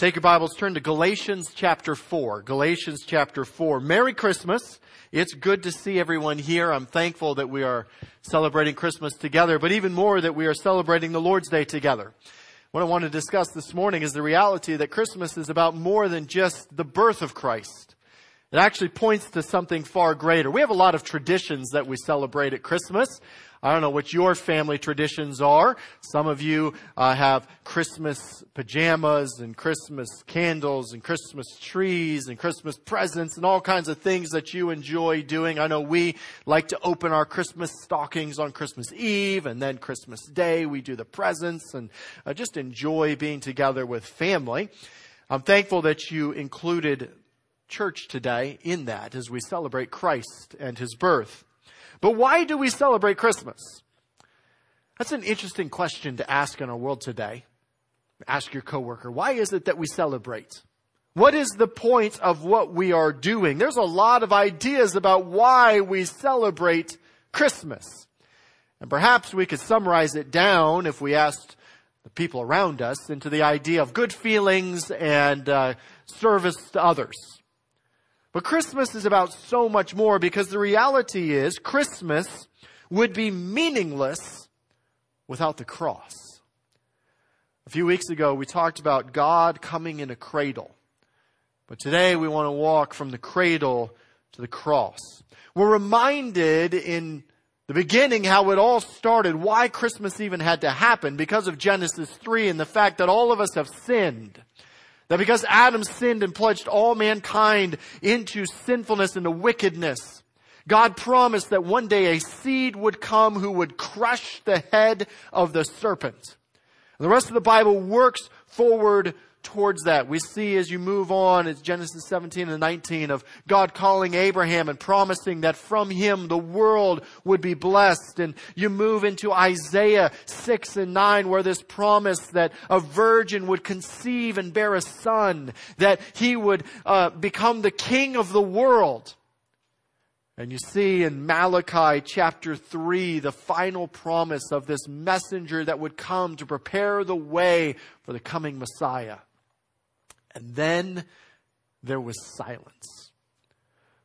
Take your Bibles, turn to Galatians chapter 4. Galatians chapter 4. Merry Christmas. It's good to see everyone here. I'm thankful that we are celebrating Christmas together, but even more that we are celebrating the Lord's Day together. What I want to discuss this morning is the reality that Christmas is about more than just the birth of Christ. It actually points to something far greater. We have a lot of traditions that we celebrate at Christmas. I don't know what your family traditions are. Some of you uh, have Christmas pajamas and Christmas candles and Christmas trees and Christmas presents and all kinds of things that you enjoy doing. I know we like to open our Christmas stockings on Christmas Eve and then Christmas Day we do the presents and uh, just enjoy being together with family. I'm thankful that you included church today in that as we celebrate Christ and His birth. But why do we celebrate Christmas? That's an interesting question to ask in our world today. Ask your coworker, why is it that we celebrate? What is the point of what we are doing? There's a lot of ideas about why we celebrate Christmas. And perhaps we could summarize it down if we asked the people around us into the idea of good feelings and uh, service to others. But Christmas is about so much more because the reality is Christmas would be meaningless without the cross. A few weeks ago, we talked about God coming in a cradle. But today we want to walk from the cradle to the cross. We're reminded in the beginning how it all started, why Christmas even had to happen because of Genesis 3 and the fact that all of us have sinned. That because Adam sinned and plunged all mankind into sinfulness and wickedness, God promised that one day a seed would come who would crush the head of the serpent. And the rest of the Bible works forward towards that. We see as you move on, it's Genesis 17 and 19 of God calling Abraham and promising that from him the world would be blessed. And you move into Isaiah 6 and 9 where this promise that a virgin would conceive and bear a son, that he would uh, become the king of the world. And you see in Malachi chapter 3 the final promise of this messenger that would come to prepare the way for the coming Messiah. And then there was silence.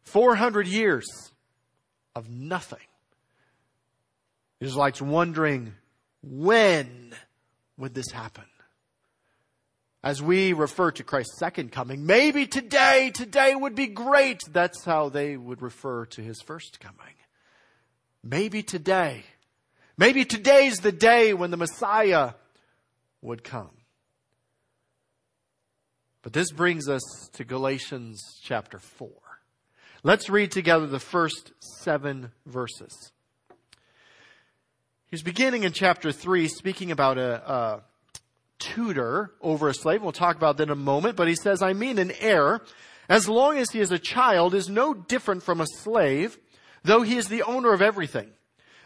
400 years of nothing. Israelites wondering, when would this happen? As we refer to Christ's second coming, maybe today, today would be great. That's how they would refer to his first coming. Maybe today. Maybe today's the day when the Messiah would come. But this brings us to Galatians chapter 4. Let's read together the first seven verses. He's beginning in chapter 3 speaking about a, a tutor over a slave. We'll talk about that in a moment, but he says, I mean an heir, as long as he is a child, is no different from a slave, though he is the owner of everything.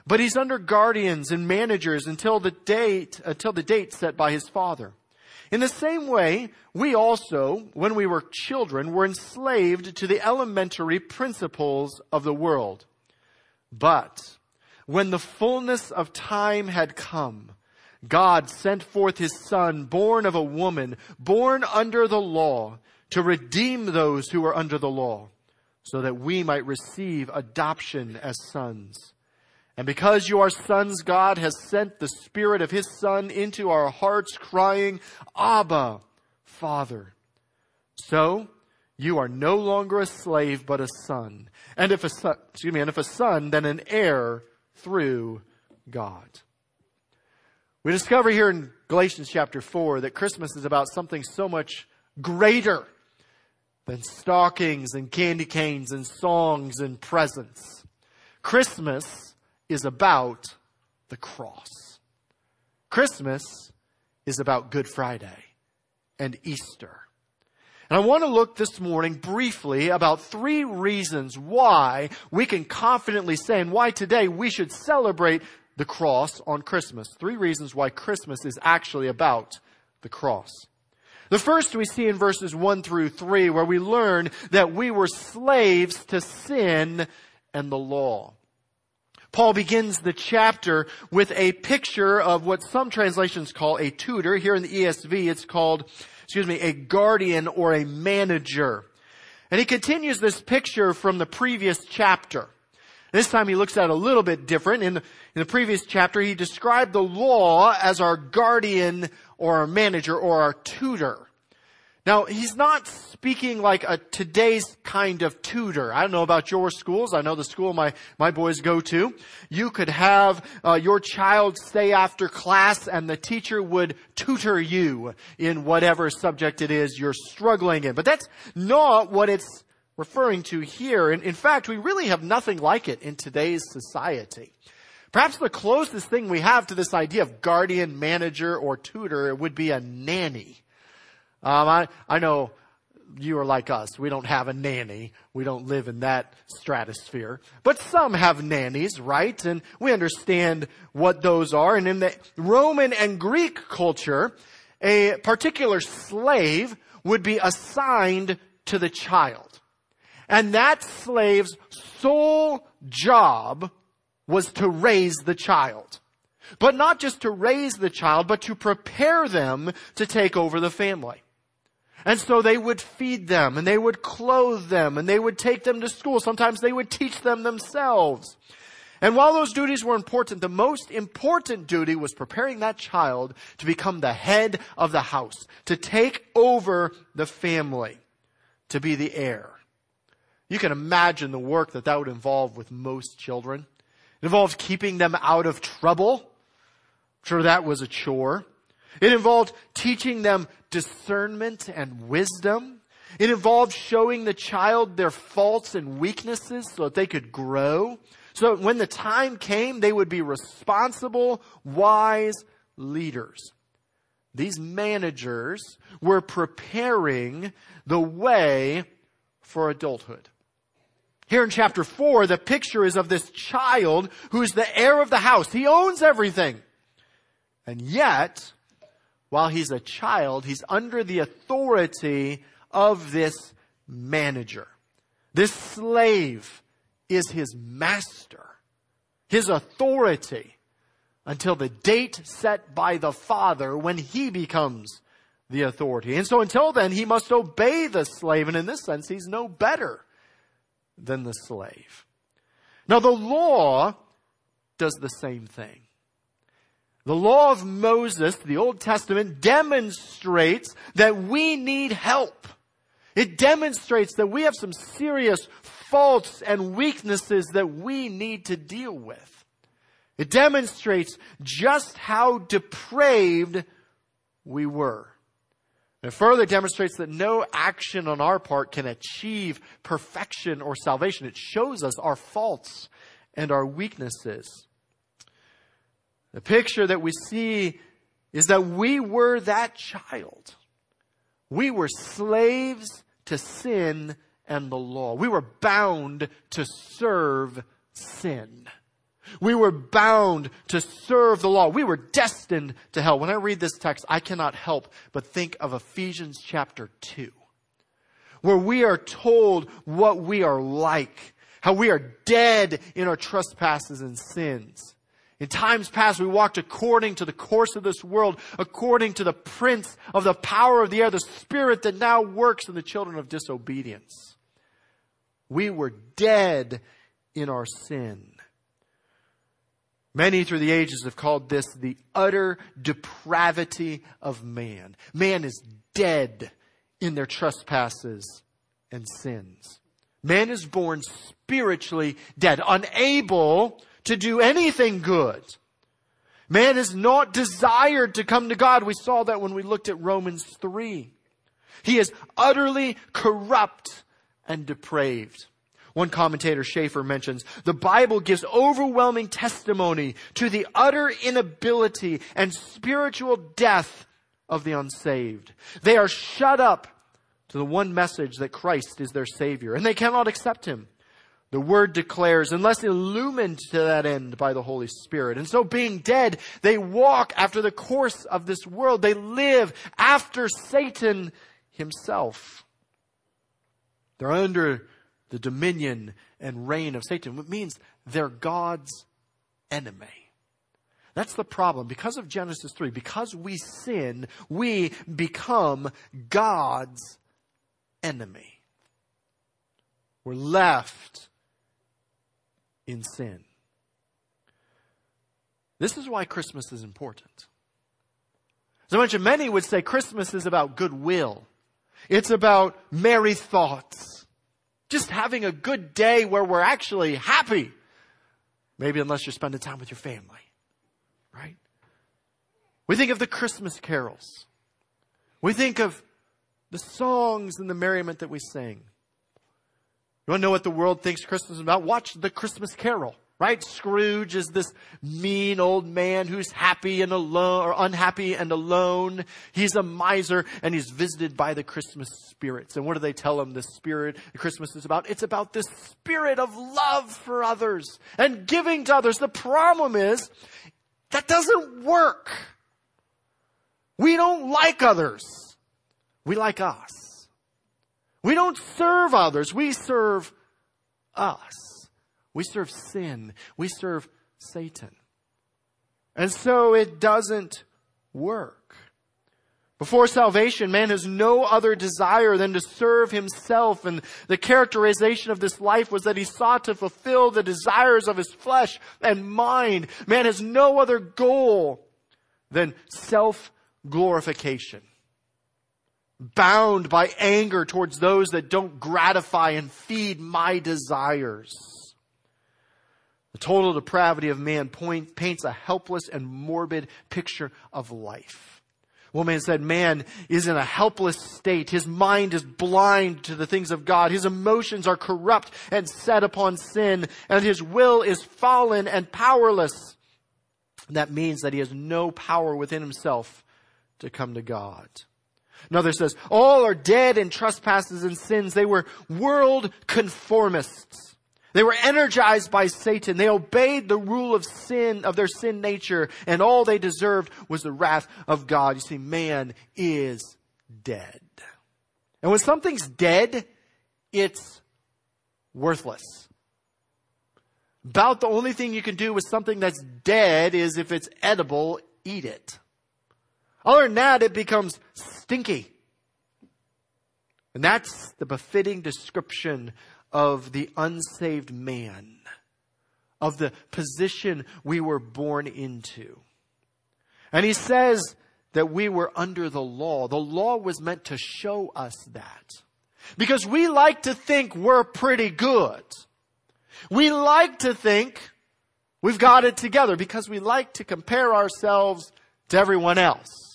But he's under guardians and managers until the date, until the date set by his father. In the same way, we also, when we were children, were enslaved to the elementary principles of the world. But when the fullness of time had come, God sent forth his son, born of a woman, born under the law, to redeem those who were under the law, so that we might receive adoption as sons. And because you are sons, God has sent the Spirit of His Son into our hearts, crying, Abba, Father. So, you are no longer a slave, but a son. And if a son, excuse me, and if a son, then an heir through God. We discover here in Galatians chapter 4 that Christmas is about something so much greater than stockings and candy canes and songs and presents. Christmas is about the cross. Christmas is about Good Friday and Easter. And I want to look this morning briefly about three reasons why we can confidently say and why today we should celebrate the cross on Christmas. Three reasons why Christmas is actually about the cross. The first we see in verses 1 through 3 where we learn that we were slaves to sin and the law. Paul begins the chapter with a picture of what some translations call a tutor. Here in the ESV, it's called excuse me, a guardian or a manager. And he continues this picture from the previous chapter. This time he looks at it a little bit different. In the, in the previous chapter, he described the law as our guardian or our manager or our tutor. Now, he's not speaking like a today's kind of tutor. I don't know about your schools. I know the school my, my boys go to. You could have uh, your child stay after class and the teacher would tutor you in whatever subject it is you're struggling in. But that's not what it's referring to here. And in fact, we really have nothing like it in today's society. Perhaps the closest thing we have to this idea of guardian, manager, or tutor would be a nanny. Um, I, I know you are like us. We don't have a nanny. We don't live in that stratosphere. But some have nannies, right? And we understand what those are. And in the Roman and Greek culture, a particular slave would be assigned to the child. And that slave's sole job was to raise the child. But not just to raise the child, but to prepare them to take over the family. And so they would feed them and they would clothe them and they would take them to school. Sometimes they would teach them themselves. And while those duties were important, the most important duty was preparing that child to become the head of the house, to take over the family, to be the heir. You can imagine the work that that would involve with most children. It involved keeping them out of trouble. I'm sure that was a chore. It involved teaching them discernment and wisdom. It involved showing the child their faults and weaknesses so that they could grow. So when the time came, they would be responsible, wise leaders. These managers were preparing the way for adulthood. Here in chapter 4, the picture is of this child who's the heir of the house. He owns everything. And yet, while he's a child, he's under the authority of this manager. This slave is his master, his authority until the date set by the father when he becomes the authority. And so until then, he must obey the slave. And in this sense, he's no better than the slave. Now the law does the same thing. The law of Moses, the Old Testament, demonstrates that we need help. It demonstrates that we have some serious faults and weaknesses that we need to deal with. It demonstrates just how depraved we were. It further demonstrates that no action on our part can achieve perfection or salvation. It shows us our faults and our weaknesses. The picture that we see is that we were that child. We were slaves to sin and the law. We were bound to serve sin. We were bound to serve the law. We were destined to hell. When I read this text, I cannot help but think of Ephesians chapter 2, where we are told what we are like, how we are dead in our trespasses and sins. In times past, we walked according to the course of this world, according to the prince of the power of the air, the spirit that now works in the children of disobedience. We were dead in our sin. Many through the ages have called this the utter depravity of man. Man is dead in their trespasses and sins. Man is born spiritually dead, unable to do anything good. Man is not desired to come to God. We saw that when we looked at Romans 3. He is utterly corrupt and depraved. One commentator, Chafer, mentions, the Bible gives overwhelming testimony to the utter inability and spiritual death of the unsaved. They are shut up to the one message that Christ is their Savior, and they cannot accept Him the word declares, unless illumined to that end by the Holy Spirit. And so being dead, they walk after the course of this world. They live after Satan himself. They're under the dominion and reign of Satan, which means they're God's enemy. That's the problem. Because of Genesis 3, because we sin, we become God's enemy. We're left in sin. This is why Christmas is important. I mentioned, many would say Christmas is about goodwill. It's about merry thoughts. Just having a good day where we're actually happy. Maybe unless you're spending time with your family. Right? We think of the Christmas carols. We think of the songs and the merriment that we sing. You want to know what the world thinks Christmas is about? Watch the Christmas carol. Right? Scrooge is this mean old man who's happy and alone, or unhappy and alone. He's a miser and he's visited by the Christmas spirits. And what do they tell him the spirit Christmas is about? It's about this spirit of love for others and giving to others. The problem is that doesn't work. We don't like others. We like us. We don't serve others. We serve us. We serve sin. We serve Satan. And so it doesn't work. Before salvation, man has no other desire than to serve himself. And the characterization of this life was that he sought to fulfill the desires of his flesh and mind. Man has no other goal than self glorification. Bound by anger towards those that don't gratify and feed my desires. The total depravity of man point, paints a helpless and morbid picture of life. One man said, man is in a helpless state. His mind is blind to the things of God. His emotions are corrupt and set upon sin, and his will is fallen and powerless. That means that he has no power within himself to come to God. Another says, all are dead in trespasses and sins. They were world conformists. They were energized by Satan. They obeyed the rule of sin, of their sin nature, and all they deserved was the wrath of God. You see, man is dead. And when something's dead, it's worthless. About the only thing you can do with something that's dead is if it's edible, eat it. Other than that, it becomes stinky. And that's the befitting description of the unsaved man, of the position we were born into. And he says that we were under the law. The law was meant to show us that. Because we like to think we're pretty good. We like to think we've got it together because we like to compare ourselves to everyone else.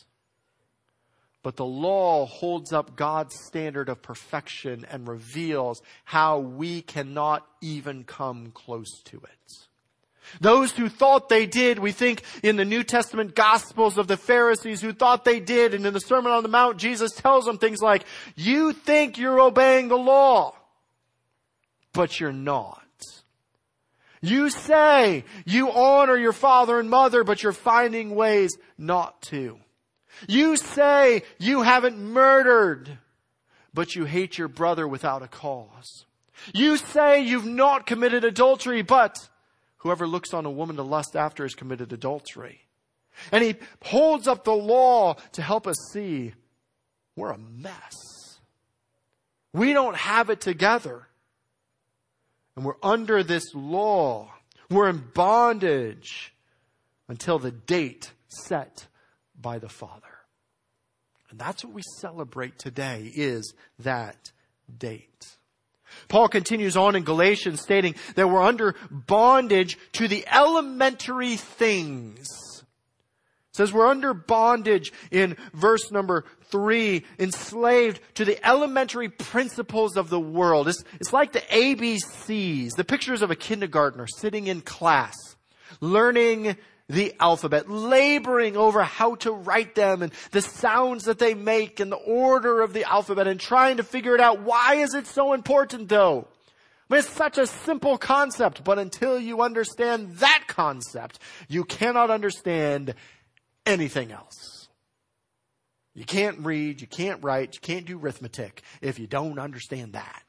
But the law holds up God's standard of perfection and reveals how we cannot even come close to it. Those who thought they did, we think in the New Testament Gospels of the Pharisees who thought they did, and in the Sermon on the Mount, Jesus tells them things like, you think you're obeying the law, but you're not. You say you honor your father and mother, but you're finding ways not to. You say you haven't murdered, but you hate your brother without a cause. You say you've not committed adultery, but whoever looks on a woman to lust after has committed adultery. And he holds up the law to help us see we're a mess. We don't have it together. And we're under this law. We're in bondage until the date set by the Father. And that's what we celebrate today is that date. Paul continues on in Galatians stating that we're under bondage to the elementary things. It says we're under bondage in verse number three, enslaved to the elementary principles of the world. It's, it's like the ABCs, the pictures of a kindergartner sitting in class, learning the alphabet, laboring over how to write them and the sounds that they make and the order of the alphabet and trying to figure it out. Why is it so important though? I mean, it's such a simple concept, but until you understand that concept, you cannot understand anything else. You can't read, you can't write, you can't do arithmetic if you don't understand that.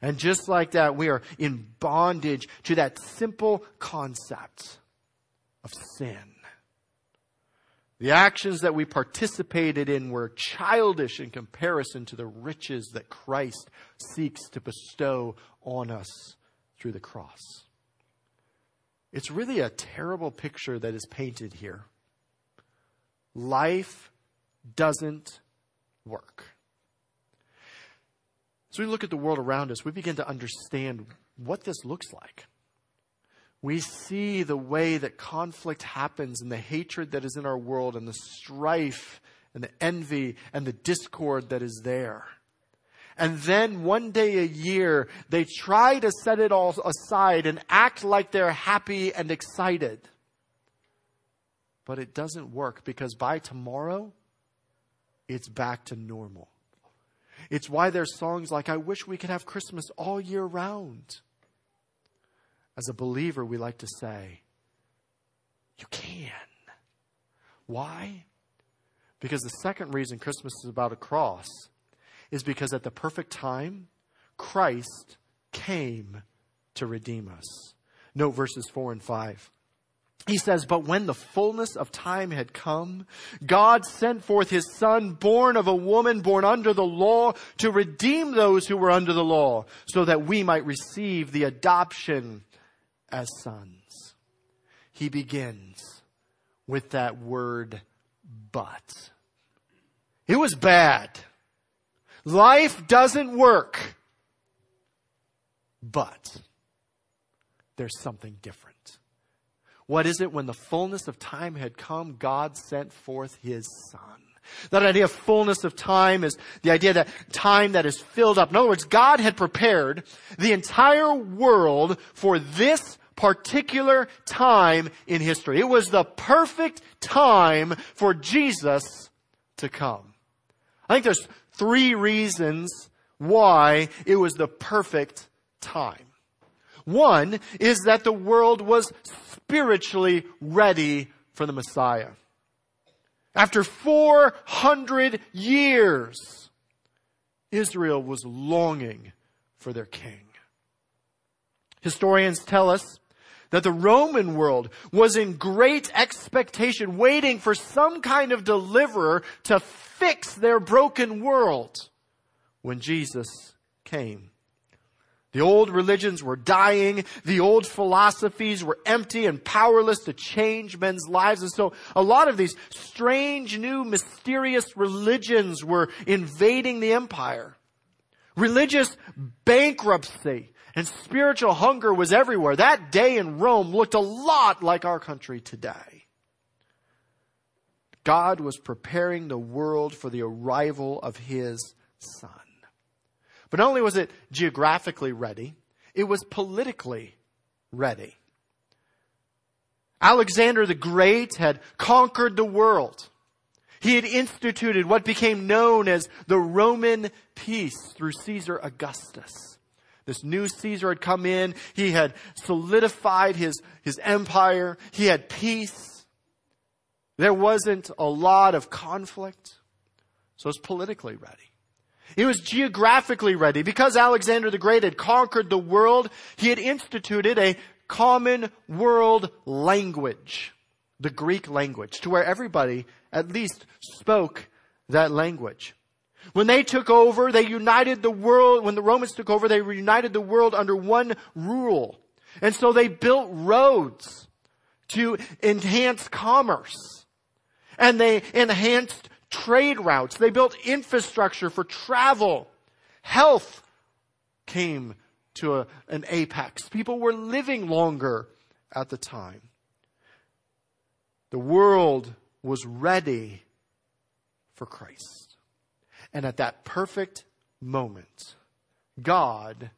And just like that, we are in bondage to that simple concept of sin. The actions that we participated in were childish in comparison to the riches that Christ seeks to bestow on us through the cross. It's really a terrible picture that is painted here. Life doesn't work. As we look at the world around us, we begin to understand what this looks like we see the way that conflict happens and the hatred that is in our world and the strife and the envy and the discord that is there. And then one day a year, they try to set it all aside and act like they're happy and excited. But it doesn't work because by tomorrow, it's back to normal. It's why there's songs like, I wish we could have Christmas all year round. As a believer, we like to say, You can. Why? Because the second reason Christmas is about a cross is because at the perfect time, Christ came to redeem us. Note verses 4 and 5. He says, But when the fullness of time had come, God sent forth his son, born of a woman born under the law, to redeem those who were under the law, so that we might receive the adoption as sons. He begins with that word, but. It was bad. Life doesn't work. But there's something different. What is it? When the fullness of time had come, God sent forth his son. That idea of fullness of time is the idea that time that is filled up. In other words, God had prepared the entire world for this particular time in history. It was the perfect time for Jesus to come. I think there's three reasons why it was the perfect time. One is that the world was spiritually ready for the Messiah. After 400 years, Israel was longing for their king. Historians tell us that the Roman world was in great expectation, waiting for some kind of deliverer to fix their broken world when Jesus came. The old religions were dying. The old philosophies were empty and powerless to change men's lives. And so a lot of these strange, new, mysterious religions were invading the empire. Religious bankruptcy and spiritual hunger was everywhere. That day in Rome looked a lot like our country today. God was preparing the world for the arrival of his son. But not only was it geographically ready, it was politically ready. Alexander the Great had conquered the world. He had instituted what became known as the Roman peace through Caesar Augustus. This new Caesar had come in. He had solidified his, his empire. He had peace. There wasn't a lot of conflict. So it was politically ready. He was geographically ready. Because Alexander the Great had conquered the world, he had instituted a common world language, the Greek language, to where everybody at least spoke that language. When they took over, they united the world, when the Romans took over, they reunited the world under one rule. And so they built roads to enhance commerce. And they enhanced trade routes. They built infrastructure for travel. Health came to a, an apex. People were living longer at the time. The world was ready for Christ. And at that perfect moment, God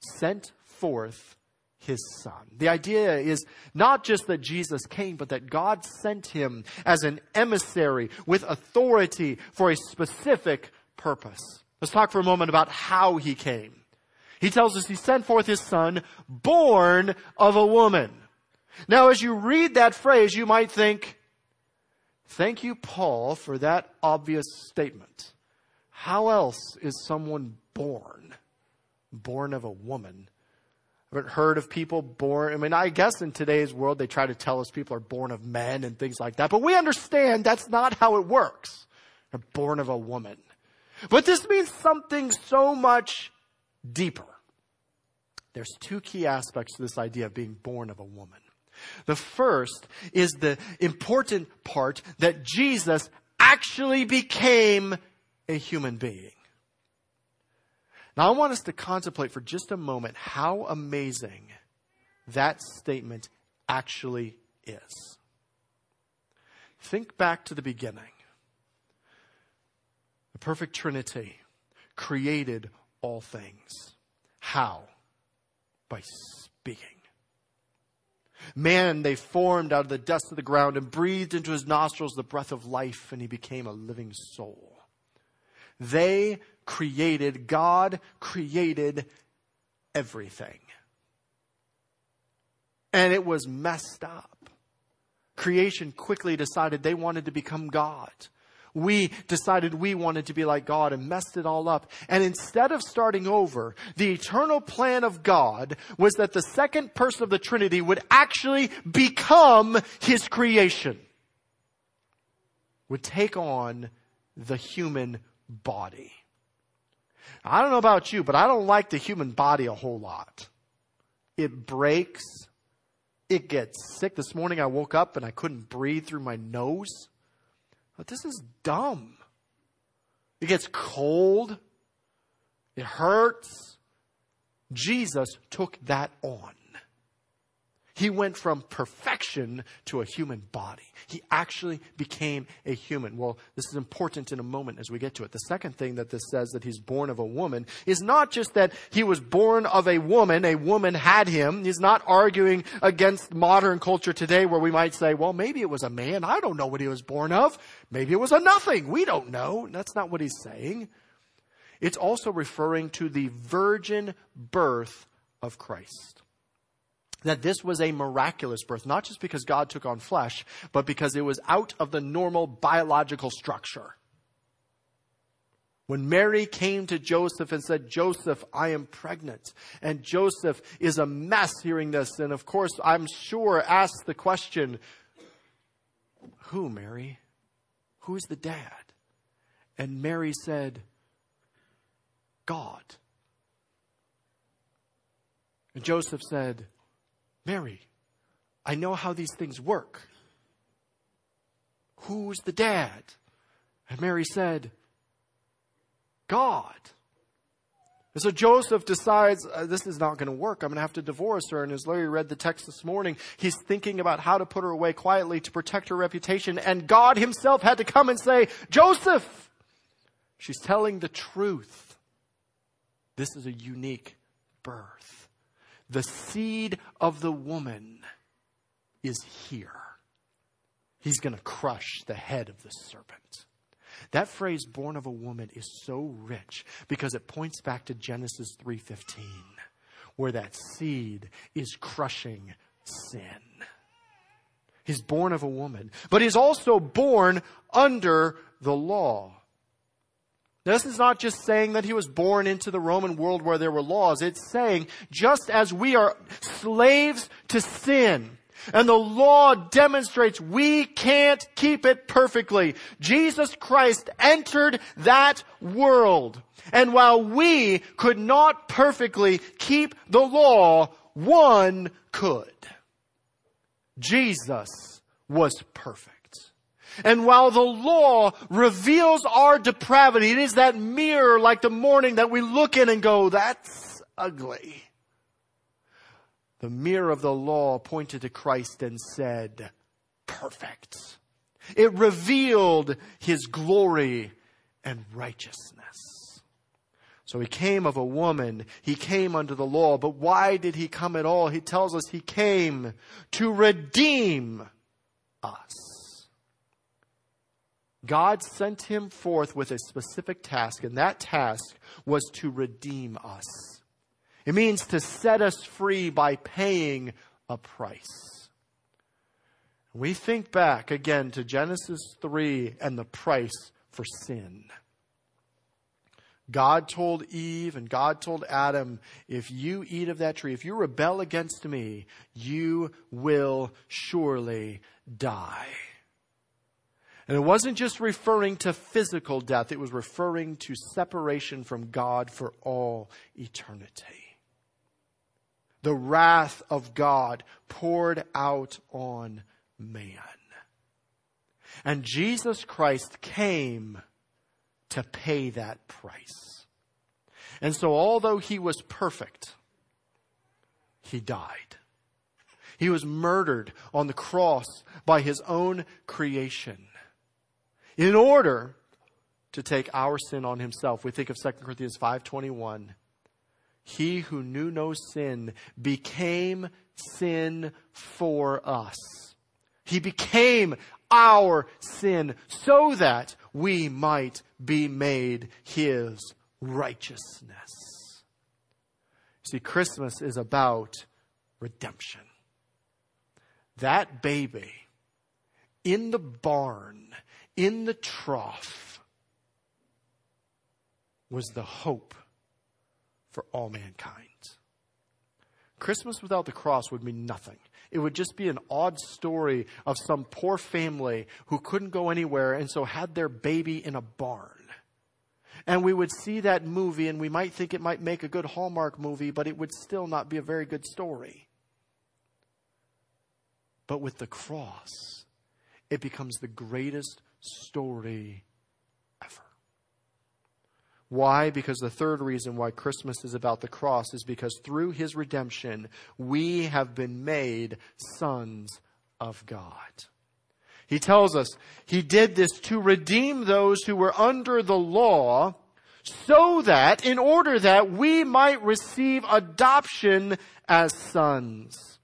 sent forth his son. The idea is not just that Jesus came, but that God sent him as an emissary with authority for a specific purpose. Let's talk for a moment about how he came. He tells us he sent forth his son, born of a woman. Now, as you read that phrase, you might think, thank you, Paul, for that obvious statement. How else is someone born? Born of a woman. I haven't heard of people born. I mean, I guess in today's world they try to tell us people are born of men and things like that, but we understand that's not how it works. They're born of a woman. But this means something so much deeper. There's two key aspects to this idea of being born of a woman. The first is the important part that Jesus actually became a human being. Now, I want us to contemplate for just a moment how amazing that statement actually is. Think back to the beginning. The perfect Trinity created all things. How? By speaking. Man, they formed out of the dust of the ground and breathed into his nostrils the breath of life, and he became a living soul. They created, God created everything. And it was messed up. Creation quickly decided they wanted to become God. We decided we wanted to be like God and messed it all up. And instead of starting over, the eternal plan of God was that the second person of the Trinity would actually become His creation. Would take on the human body. I don't know about you, but I don't like the human body a whole lot. It breaks. It gets sick. This morning I woke up and I couldn't breathe through my nose. But this is dumb. It gets cold. It hurts. Jesus took that on. He went from perfection to a human body. He actually became a human. Well, this is important in a moment as we get to it. The second thing that this says that he's born of a woman is not just that he was born of a woman, a woman had him. He's not arguing against modern culture today where we might say, well, maybe it was a man. I don't know what he was born of. Maybe it was a nothing. We don't know. That's not what he's saying. It's also referring to the virgin birth of Christ that this was a miraculous birth, not just because God took on flesh, but because it was out of the normal biological structure. When Mary came to Joseph and said, Joseph, I am pregnant. And Joseph is a mess hearing this. And of course, I'm sure asked the question, Who, Mary? Who's the dad? And Mary said, God. And Joseph said, Mary, I know how these things work. Who's the dad? And Mary said, God. And so Joseph decides uh, this is not going to work. I'm going to have to divorce her. And as Larry read the text this morning, he's thinking about how to put her away quietly to protect her reputation. And God himself had to come and say, Joseph, she's telling the truth. This is a unique birth. The seed of the woman is here. He's going to crush the head of the serpent. That phrase born of a woman is so rich because it points back to Genesis 3:15 where that seed is crushing sin. He's born of a woman, but he's also born under the law. This is not just saying that he was born into the Roman world where there were laws. It's saying just as we are slaves to sin, and the law demonstrates we can't keep it perfectly. Jesus Christ entered that world. And while we could not perfectly keep the law, one could. Jesus was perfect. And while the law reveals our depravity, it is that mirror like the morning that we look in and go, that's ugly. The mirror of the law pointed to Christ and said, perfect. It revealed his glory and righteousness. So he came of a woman. He came under the law. But why did he come at all? He tells us he came to redeem us. God sent him forth with a specific task, and that task was to redeem us. It means to set us free by paying a price. We think back again to Genesis 3 and the price for sin. God told Eve and God told Adam, if you eat of that tree, if you rebel against me, you will surely die. And it wasn't just referring to physical death, it was referring to separation from God for all eternity. The wrath of God poured out on man. And Jesus Christ came to pay that price. And so, although he was perfect, he died. He was murdered on the cross by his own creation in order to take our sin on himself. We think of 2 Corinthians 5:21. He who knew no sin became sin for us. He became our sin so that we might be made his righteousness. See, Christmas is about redemption. That baby in the barn, in the trough, was the hope for all mankind. Christmas without the cross would mean nothing. It would just be an odd story of some poor family who couldn't go anywhere and so had their baby in a barn. And we would see that movie and we might think it might make a good Hallmark movie, but it would still not be a very good story. But with the cross, it becomes the greatest story ever. Why? Because the third reason why Christmas is about the cross is because through his redemption, we have been made sons of God. He tells us he did this to redeem those who were under the law so that, in order that we might receive adoption as sons.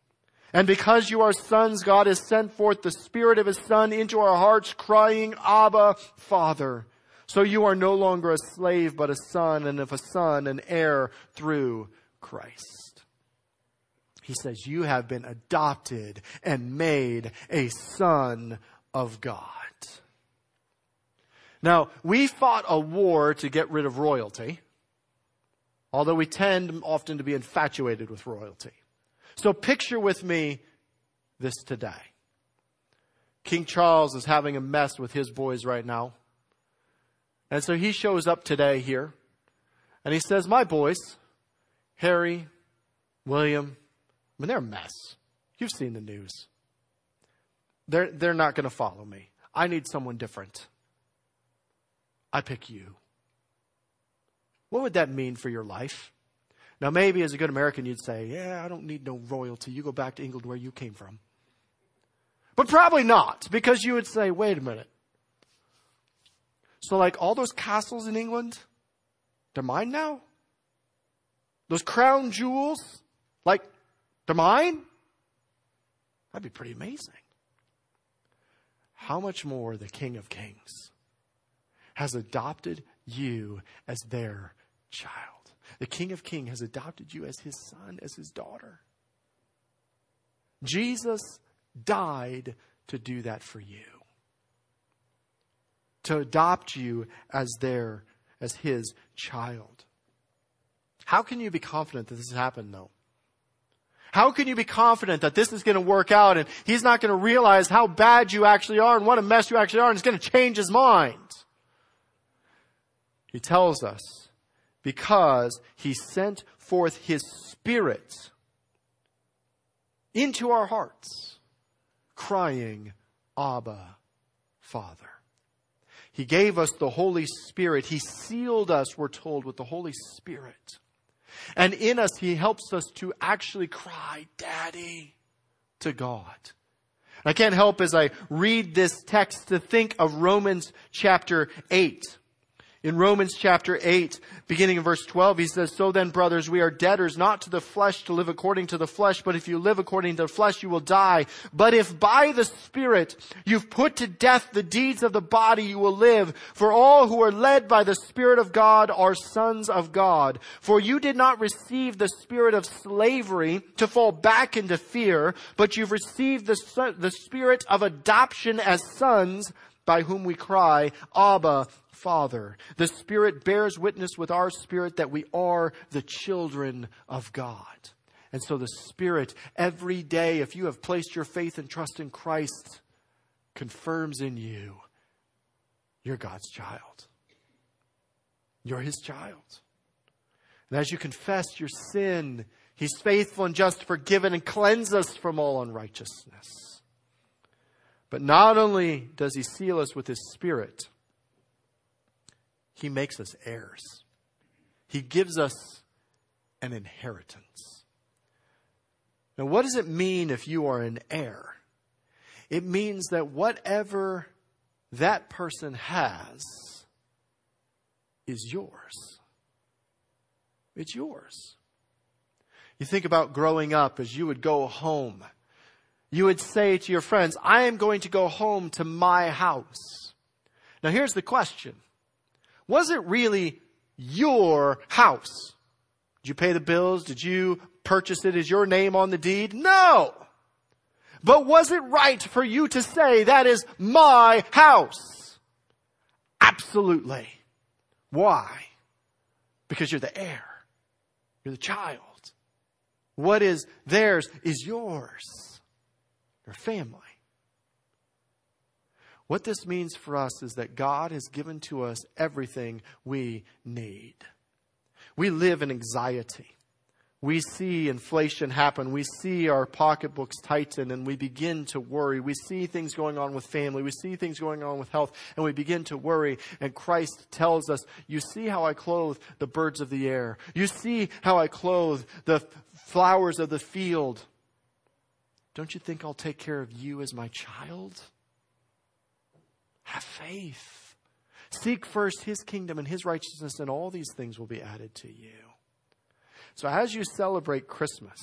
And because you are sons, God has sent forth the Spirit of His Son into our hearts, crying, Abba, Father. So you are no longer a slave, but a son, and if a son, an heir through Christ. He says, You have been adopted and made a son of God. Now, we fought a war to get rid of royalty, although we tend often to be infatuated with royalty. So picture with me this today. King Charles is having a mess with his boys right now. And so he shows up today here and he says, My boys, Harry, William, I mean, they're a mess. You've seen the news. They're, they're not going to follow me. I need someone different. I pick you. What would that mean for your life? Now, maybe as a good American, you'd say, Yeah, I don't need no royalty. You go back to England where you came from. But probably not, because you would say, Wait a minute. So, like all those castles in England, they're mine now? Those crown jewels, like, they're mine? That'd be pretty amazing. How much more the King of Kings has adopted you as their child? The King of Kings has adopted you as his son, as his daughter. Jesus died to do that for you to adopt you as their, as his child. How can you be confident that this has happened though? How can you be confident that this is going to work out and he's not going to realize how bad you actually are and what a mess you actually are and he's going to change his mind? He tells us because he sent forth his spirit into our hearts, crying, Abba, Father. He gave us the Holy Spirit. He sealed us, we're told, with the Holy Spirit. And in us, He helps us to actually cry, Daddy, to God. I can't help as I read this text to think of Romans chapter 8. In Romans chapter 8, beginning in verse 12, he says, So then, brothers, we are debtors not to the flesh to live according to the flesh, but if you live according to the flesh, you will die. But if by the Spirit you've put to death the deeds of the body, you will live. For all who are led by the Spirit of God are sons of God. For you did not receive the spirit of slavery to fall back into fear, but you've received the, the spirit of adoption as sons, by whom we cry, Abba, Father. The Spirit bears witness with our spirit that we are the children of God. And so the Spirit, every day, if you have placed your faith and trust in Christ, confirms in you you're God's child. You're His child. And as you confess your sin, He's faithful and just to forgive and cleanse us from all unrighteousness. But not only does He seal us with His Spirit, He makes us heirs. He gives us an inheritance. Now, what does it mean if you are an heir? It means that whatever that person has is yours. It's yours. You think about growing up as you would go home. You would say to your friends, I am going to go home to my house. Now here's the question. Was it really your house? Did you pay the bills? Did you purchase it? Is your name on the deed? No! But was it right for you to say that is my house? Absolutely. Why? Because you're the heir. You're the child. What is theirs is yours. Your family. What this means for us is that God has given to us everything we need. We live in anxiety. We see inflation happen. We see our pocketbooks tighten and we begin to worry. We see things going on with family. We see things going on with health and we begin to worry. And Christ tells us, you see how I clothe the birds of the air. You see how I clothe the flowers of the field. Don't you think I'll take care of you as my child? Have faith. Seek first his kingdom and his righteousness, and all these things will be added to you. So, as you celebrate Christmas,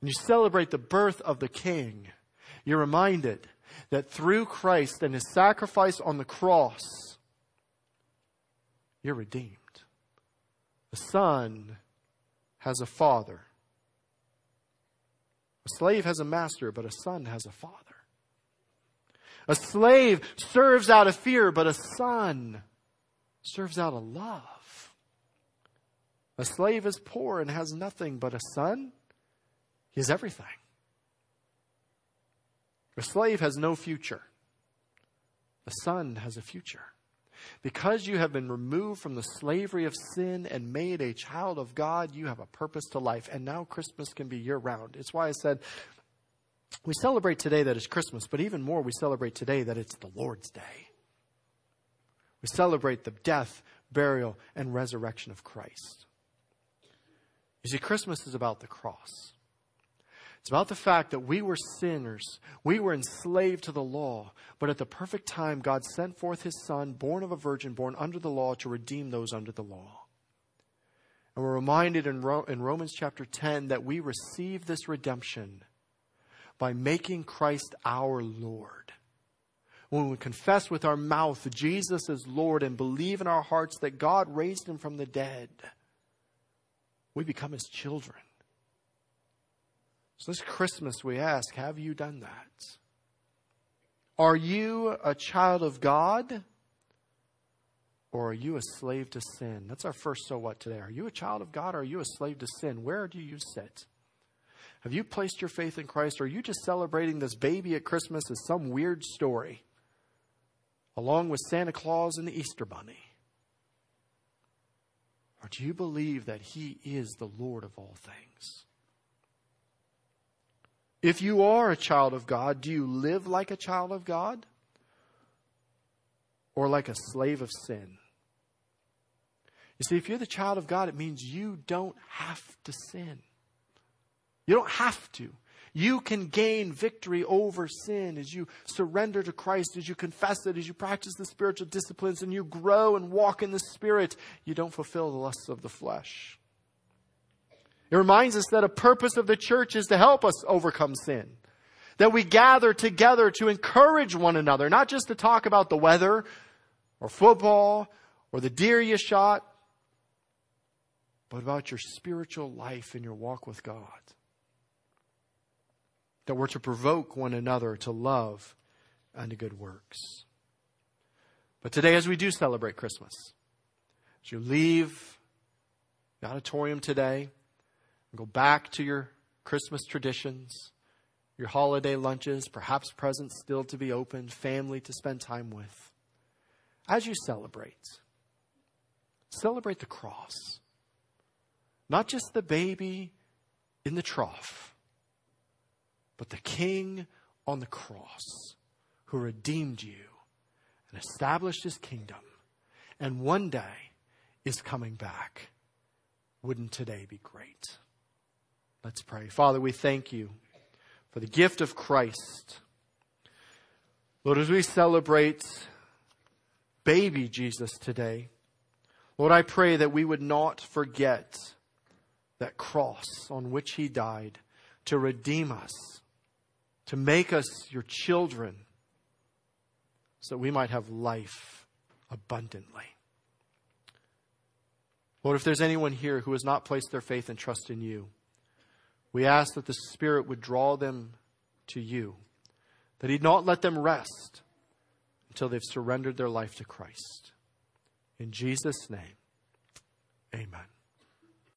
and you celebrate the birth of the King, you're reminded that through Christ and his sacrifice on the cross, you're redeemed. The Son has a father. A slave has a master, but a son has a father. A slave serves out of fear, but a son serves out of love. A slave is poor and has nothing, but a son, he has everything. A slave has no future. A son has a future. Because you have been removed from the slavery of sin and made a child of God, you have a purpose to life. And now Christmas can be year round. It's why I said we celebrate today that it's Christmas, but even more, we celebrate today that it's the Lord's Day. We celebrate the death, burial, and resurrection of Christ. You see, Christmas is about the cross. It's about the fact that we were sinners. We were enslaved to the law. But at the perfect time, God sent forth his son, born of a virgin, born under the law, to redeem those under the law. And we're reminded in, Ro- in Romans chapter 10 that we receive this redemption by making Christ our Lord. When we confess with our mouth Jesus is Lord and believe in our hearts that God raised him from the dead, we become his children. So this Christmas we ask, have you done that? Are you a child of God? Or are you a slave to sin? That's our first so what today. Are you a child of God or are you a slave to sin? Where do you sit? Have you placed your faith in Christ or are you just celebrating this baby at Christmas as some weird story along with Santa Claus and the Easter Bunny? Or do you believe that He is the Lord of all things? If you are a child of God, do you live like a child of God or like a slave of sin? You see, if you're the child of God, it means you don't have to sin. You don't have to. You can gain victory over sin as you surrender to Christ, as you confess it, as you practice the spiritual disciplines, and you grow and walk in the Spirit. You don't fulfill the lusts of the flesh. It reminds us that a purpose of the church is to help us overcome sin. That we gather together to encourage one another, not just to talk about the weather or football or the deer you shot, but about your spiritual life and your walk with God. That we're to provoke one another to love and to good works. But today, as we do celebrate Christmas, as you leave the auditorium today and go back to your Christmas traditions, your holiday lunches, perhaps presents still to be opened, family to spend time with, as you celebrate, celebrate the cross. Not just the baby in the trough, but the king on the cross who redeemed you and established his kingdom and one day is coming back. Wouldn't today be great? Let's pray. Father, we thank you for the gift of Christ. Lord, as we celebrate baby Jesus today, Lord, I pray that we would not forget that cross on which he died to redeem us, to make us your children, so that we might have life abundantly. Lord, if there's anyone here who has not placed their faith and trust in you, we ask that the Spirit would draw them to you, that He'd not let them rest until they've surrendered their life to Christ. In Jesus' name.